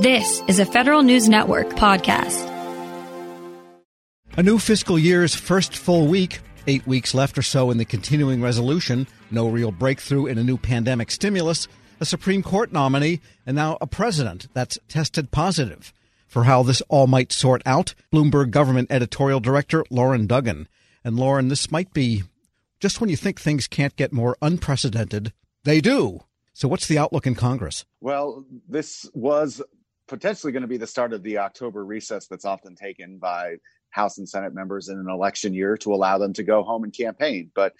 This is a Federal News Network podcast. A new fiscal year's first full week, eight weeks left or so in the continuing resolution, no real breakthrough in a new pandemic stimulus, a Supreme Court nominee, and now a president that's tested positive. For how this all might sort out, Bloomberg government editorial director Loren Duggan. And Loren, this might be just when you think things can't get more unprecedented, they do. So, what's the outlook in Congress? Well, this was potentially going to be the start of the October recess that's often taken by House and Senate members in an election year to allow them to go home and campaign. But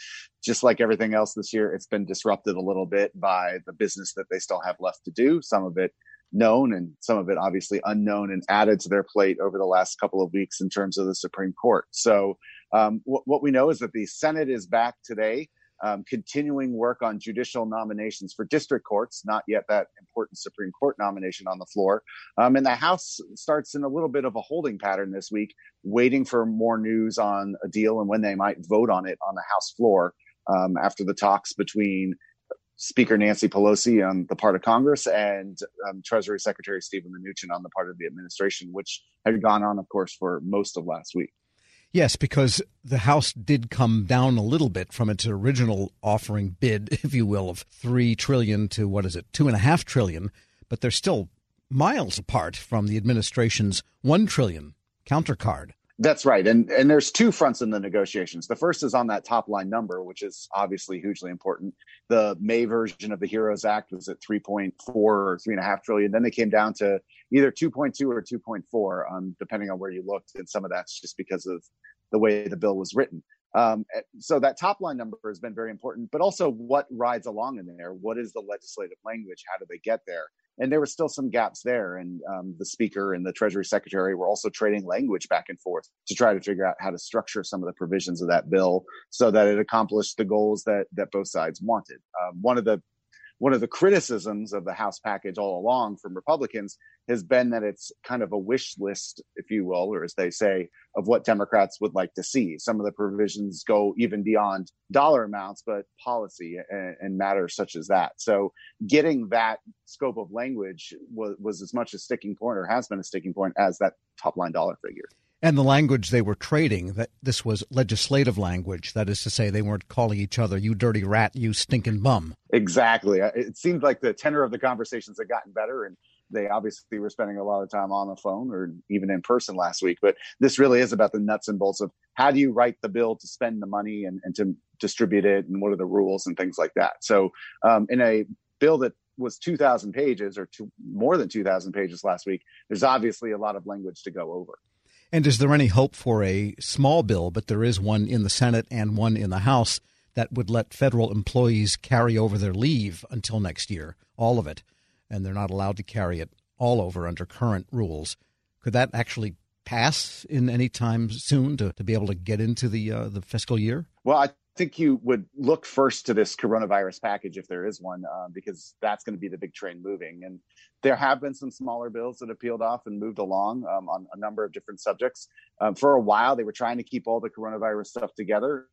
just like everything else this year, it's been disrupted a little bit by the business that they still have left to do. Some of it known and some of it obviously unknown and added to their plate over the last couple of weeks in terms of the Supreme Court. So, um, what we know is that the Senate is back today um, continuing work on judicial nominations for district courts, not yet that important Supreme Court nomination on the floor. Um, and the House starts in a little bit of a holding pattern this week, waiting for more news on a deal and when they might vote on it on the House floor um, after the talks between Speaker Nancy Pelosi on the part of Congress and um, Treasury Secretary Stephen Mnuchin on the part of the administration, which had gone on, of course, for most of last week. Yes, because the House did come down a little bit from its original offering bid, if you will, of three trillion to what is it, two and a half trillion, but they're still miles apart from the administration's one trillion countercard. That's right. And and there's two fronts in the negotiations. The first is on that top line number, which is obviously hugely important. The May version of the Heroes Act was at 3.4 or three and a half trillion. Then they came down to either 2.2 or 2.4, um, depending on where you looked. And some of that's just because of the way the bill was written. Um, eh, so that top line number has been very important, but also what rides along in there. What is the legislative language? How do they get there? And there were still some gaps there. And um, the speaker and the treasury secretary were also trading language back and forth to try to figure out how to structure some of the provisions of that bill so that it accomplished the goals that, that both sides wanted. Um, one of the one of the criticisms of the House package all along from Republicans has been that it's kind of a wish list, if you will, or as they say, of what Democrats would like to see. Some of the provisions go even beyond dollar amounts, but policy and, and matters such as that. So getting that scope of language was, was as much a sticking point or has been a sticking point as that top line dollar figure. And the language they were trading, that this was legislative language. That is to say, they weren't calling each other, you dirty rat, you stinking bum. Exactly. It seemed like the tenor of the conversations had gotten better, and they obviously were spending a lot of time on the phone or even in person last week. But this really is about the nuts and bolts of how do you write the bill to spend the money and, and to distribute it, and what are the rules and things like that. So, um, in a bill that was 2,000 pages or two, more than 2,000 pages last week, there's obviously a lot of language to go over. And is there any hope for a small bill, but there is one in the Senate and one in the House that would let federal employees carry over their leave until next year, all of it, and they're not allowed to carry it all over under current rules? Could that actually pass in any time soon to, to be able to get into the uh, the fiscal year? Well, I think you would look first to this coronavirus package if there is one, uh, because that's going to be the big train moving. And there have been some smaller bills that have peeled off and moved along um, on a number of different subjects. Um, for a while, they were trying to keep all the coronavirus stuff together,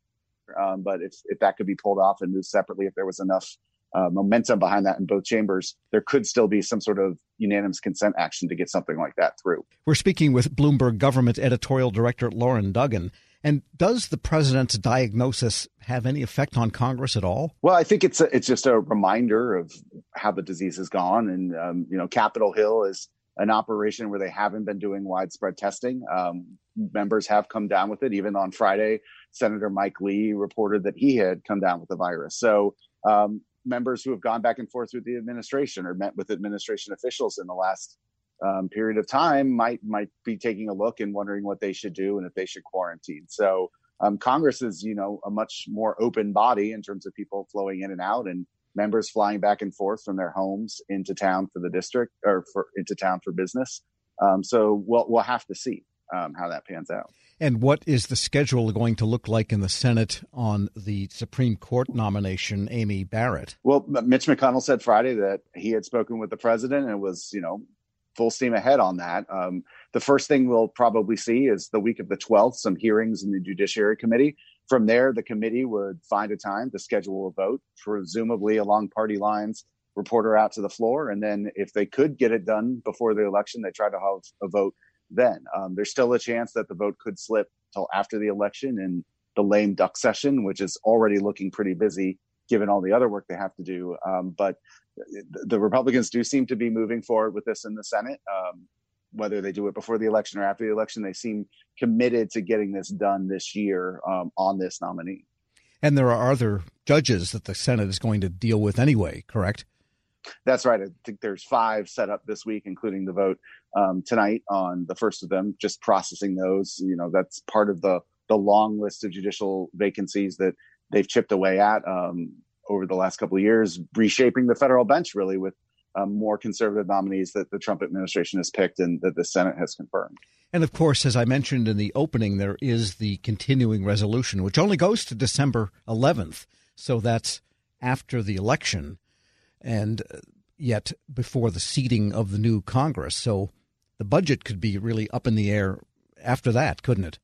um, but if if that could be pulled off and moved separately, if there was enough uh, momentum behind that in both chambers, there could still be some sort of unanimous consent action to get something like that through. We're speaking with Bloomberg Government Editorial Director Loren Duggan. And does the president's diagnosis have any effect on Congress at all? Well, I think it's a, it's just a reminder of how the disease has gone, and um, you know, Capitol Hill is an operation where they haven't been doing widespread testing. Um, members have come down with it. Even on Friday, Senator Mike Lee reported that he had come down with the virus. So um, members who have gone back and forth with the administration or met with administration officials in the last um, period of time might might be taking a look and wondering what they should do and if they should quarantine. So um, Congress is, you know, a much more open body in terms of people flowing in and out and members flying back and forth from their homes into town for the district or for into town for business. Um, so we'll we'll have to see um, how that pans out. And what is the schedule going to look like in the Senate on the Supreme Court nomination, Amy Barrett? Well, Mitch McConnell said Friday that he had spoken with the president and was, you know, full steam ahead on that. Um, the first thing we'll probably see is the week of the 12th, some hearings in the Judiciary Committee. From there, the committee would find a time to schedule a vote, presumably along party lines, reporter out to the floor. And then if they could get it done before the election, they try to have a vote then. Um, there's still a chance that the vote could slip till after the election in the lame duck session, which is already looking pretty busy given all the other work they have to do. Um, but the Republicans do seem to be moving forward with this in the Senate. Um, whether they do it before the election or after the election, they seem committed to getting this done this year um, on this nominee. And there are other judges that the Senate is going to deal with anyway, correct? That's right. I think there's five set up this week, including the vote um, tonight on the first of them. Just processing those, you know, that's part of the the long list of judicial vacancies that they've chipped away at um, over the last couple of years, reshaping the federal bench really with um, more conservative nominees that the Trump administration has picked and that the Senate has confirmed. And of course, as I mentioned in the opening, there is the continuing resolution, which only goes to December 11th. So that's after the election and uh, yet before the seating of the new Congress. So the budget could be really up in the air after that, couldn't it?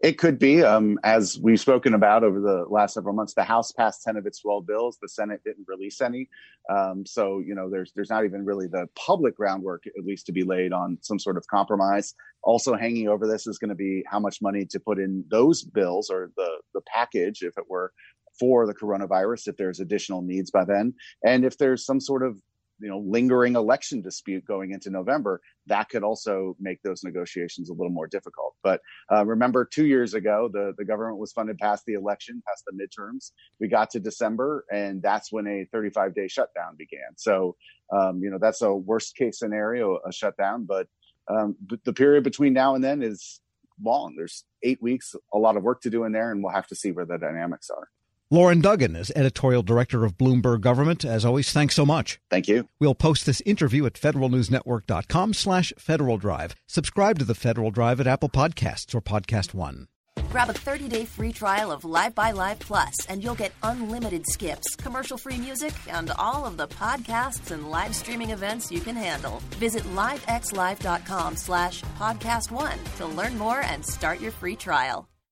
It could be, um, as we've spoken about over the last several months. The House passed ten of its twelve bills. The Senate didn't release any, um, so you know there's there's not even really the public groundwork, at least, to be laid on some sort of compromise. Also, hanging over this is going to be how much money to put in those bills or the the package, if it were, for the coronavirus. If there's additional needs by then, and if there's some sort of you know lingering election dispute going into November, that could also make those negotiations a little more difficult. But uh, remember, two years ago, the the government was funded past the election, past the midterms. We got to December, and that's when a 35 day shutdown began. So um, you know that's a worst case scenario, a shutdown. But um, the period between now and then is long. There's eight weeks, a lot of work to do in there, and we'll have to see where the dynamics are. Loren Duggan is editorial director of Bloomberg Government. As always, thanks so much. Thank you. We'll post this interview at federalnewsnetwork.com slash Federal Drive. Subscribe to the Federal Drive at Apple Podcasts or Podcast One. Grab a 30-day free trial of Live by Live Plus, and you'll get unlimited skips, commercial-free music, and all of the podcasts and live streaming events you can handle. Visit livexlive.com slash podcast one to learn more and start your free trial.